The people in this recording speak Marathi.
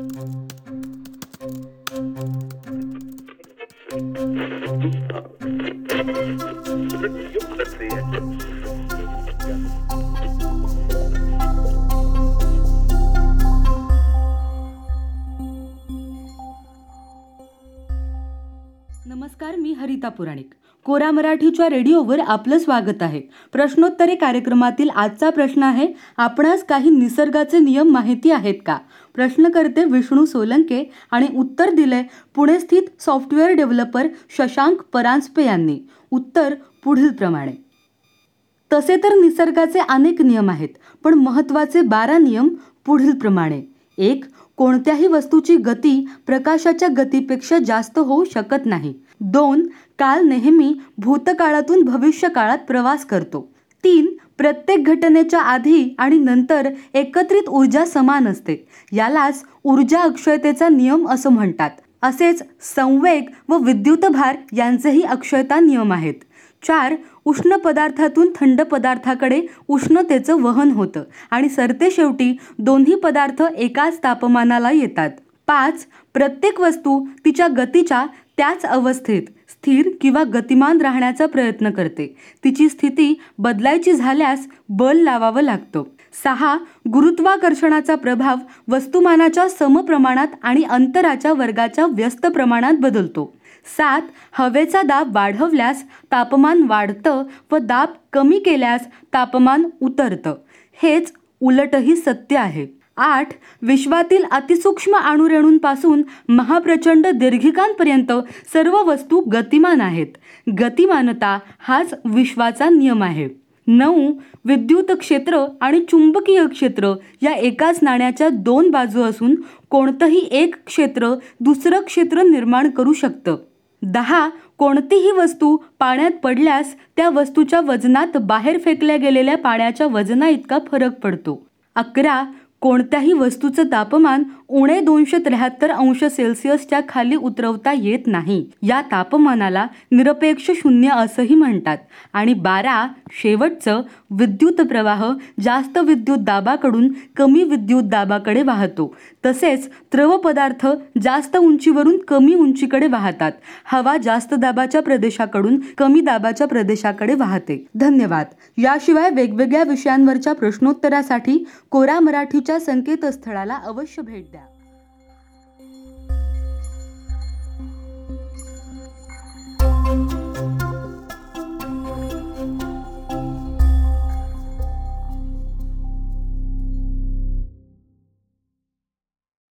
Thank you. नमस्कार मी हरिता पुराणिक. कोरा मराठीच्या रेडिओवर आपलं स्वागत आहे. प्रश्नोत्तरे कार्यक्रमातील आजचा प्रश्न आहे आपणास काही निसर्गाचे नियम माहिती आहेत का? प्रश्नकर्ते विष्णू सोलंके आणि उत्तर दिले पुणे स्थित सॉफ्टवेअर डेव्हलपर शशांक परांजपे यांनी. उत्तर पुढीलप्रमाणे तसे तर निसर्गाचे अनेक नियम आहेत पण महत्त्वाचे बारा नियम पुढीलप्रमाणे एक कोणत्याही वस्तूची गती प्रकाशाच्या गतीपेक्षा जास्त होऊ शकत नाही. दोन काल नेहमी भूतकाळातून भविष्य काळात प्रवास करतो. तीन प्रत्येक घटनेच्या आधी आणि नंतर एकत्रित ऊर्जा समान असते. यालाच ऊर्जा अक्षयतेचा नियम असं म्हणतात. असेच संवेग व विद्युतभार यांचेही अक्षयता नियम आहेत. चार उष्ण पदार्थातून थंड पदार्थाकडे उष्णतेचं वहन होतं आणि सरते शेवटी दोन्ही पदार्थ एकाच तापमानाला येतात. पाच प्रत्येक वस्तू तिच्या गतीच्या त्याच अवस्थेत स्थिर किंवा गतिमान राहण्याचा प्रयत्न करते. तिची स्थिती बदलायची झाल्यास बल लावावं लागतं. सहा गुरुत्वाकर्षणाचा प्रभाव वस्तुमानाच्या समप्रमाणात आणि अंतराच्या वर्गाच्या व्यस्त प्रमाणात बदलतो. सात हवेचा दाब वाढवल्यास तापमान वाढतं व दाब कमी केल्यास तापमान उतरतं. हेच उलटही सत्य आहे. आठ विश्वातील अतिसूक्ष्म अणुरेणूंपासून महाप्रचंड दीर्घिकांपर्यंत सर्व वस्तू गतिमान आहेत. गतिमानता हाच विश्वाचा नियम आहे. नऊ विद्युत क्षेत्र आणि चुंबकीय क्षेत्र या एकाच नाण्याच्या दोन बाजू असून कोणतंही एक क्षेत्र दुसरं क्षेत्र निर्माण करू शकतं. दहा कोणतीही वस्तू पाण्यात पडल्यास त्या वस्तूच्या वजनात बाहेर फेकल्या गेलेल्या पाण्याच्या वजना इतका फरक पडतो. अकरा कोणत्याही वस्तूचं तापमान उणे दोनशे त्र्याहत्तर अंश सेल्सिअसच्या खाली उतरवता येत नाही. या तापमानाला निरपेक्ष शून्य असंही म्हणतात. आणि बारा शेवटचं विद्युत प्रवाह जास्त विद्युत दाबाकडून कमी विद्युत दाबाकडे वाहतो. तसेच द्रव पदार्थ जास्त उंचीवरून कमी उंचीकडे वाहतात. हवा जास्त दाबाच्या प्रदेशाकडून कमी दाबाच्या प्रदेशाकडे वाहते. धन्यवाद. याशिवाय वेगवेगळ्या विषयांवरच्या प्रश्नोत्तरासाठी कोरा मराठीच्या संकेतस्थळाला अवश्य भेट द्या.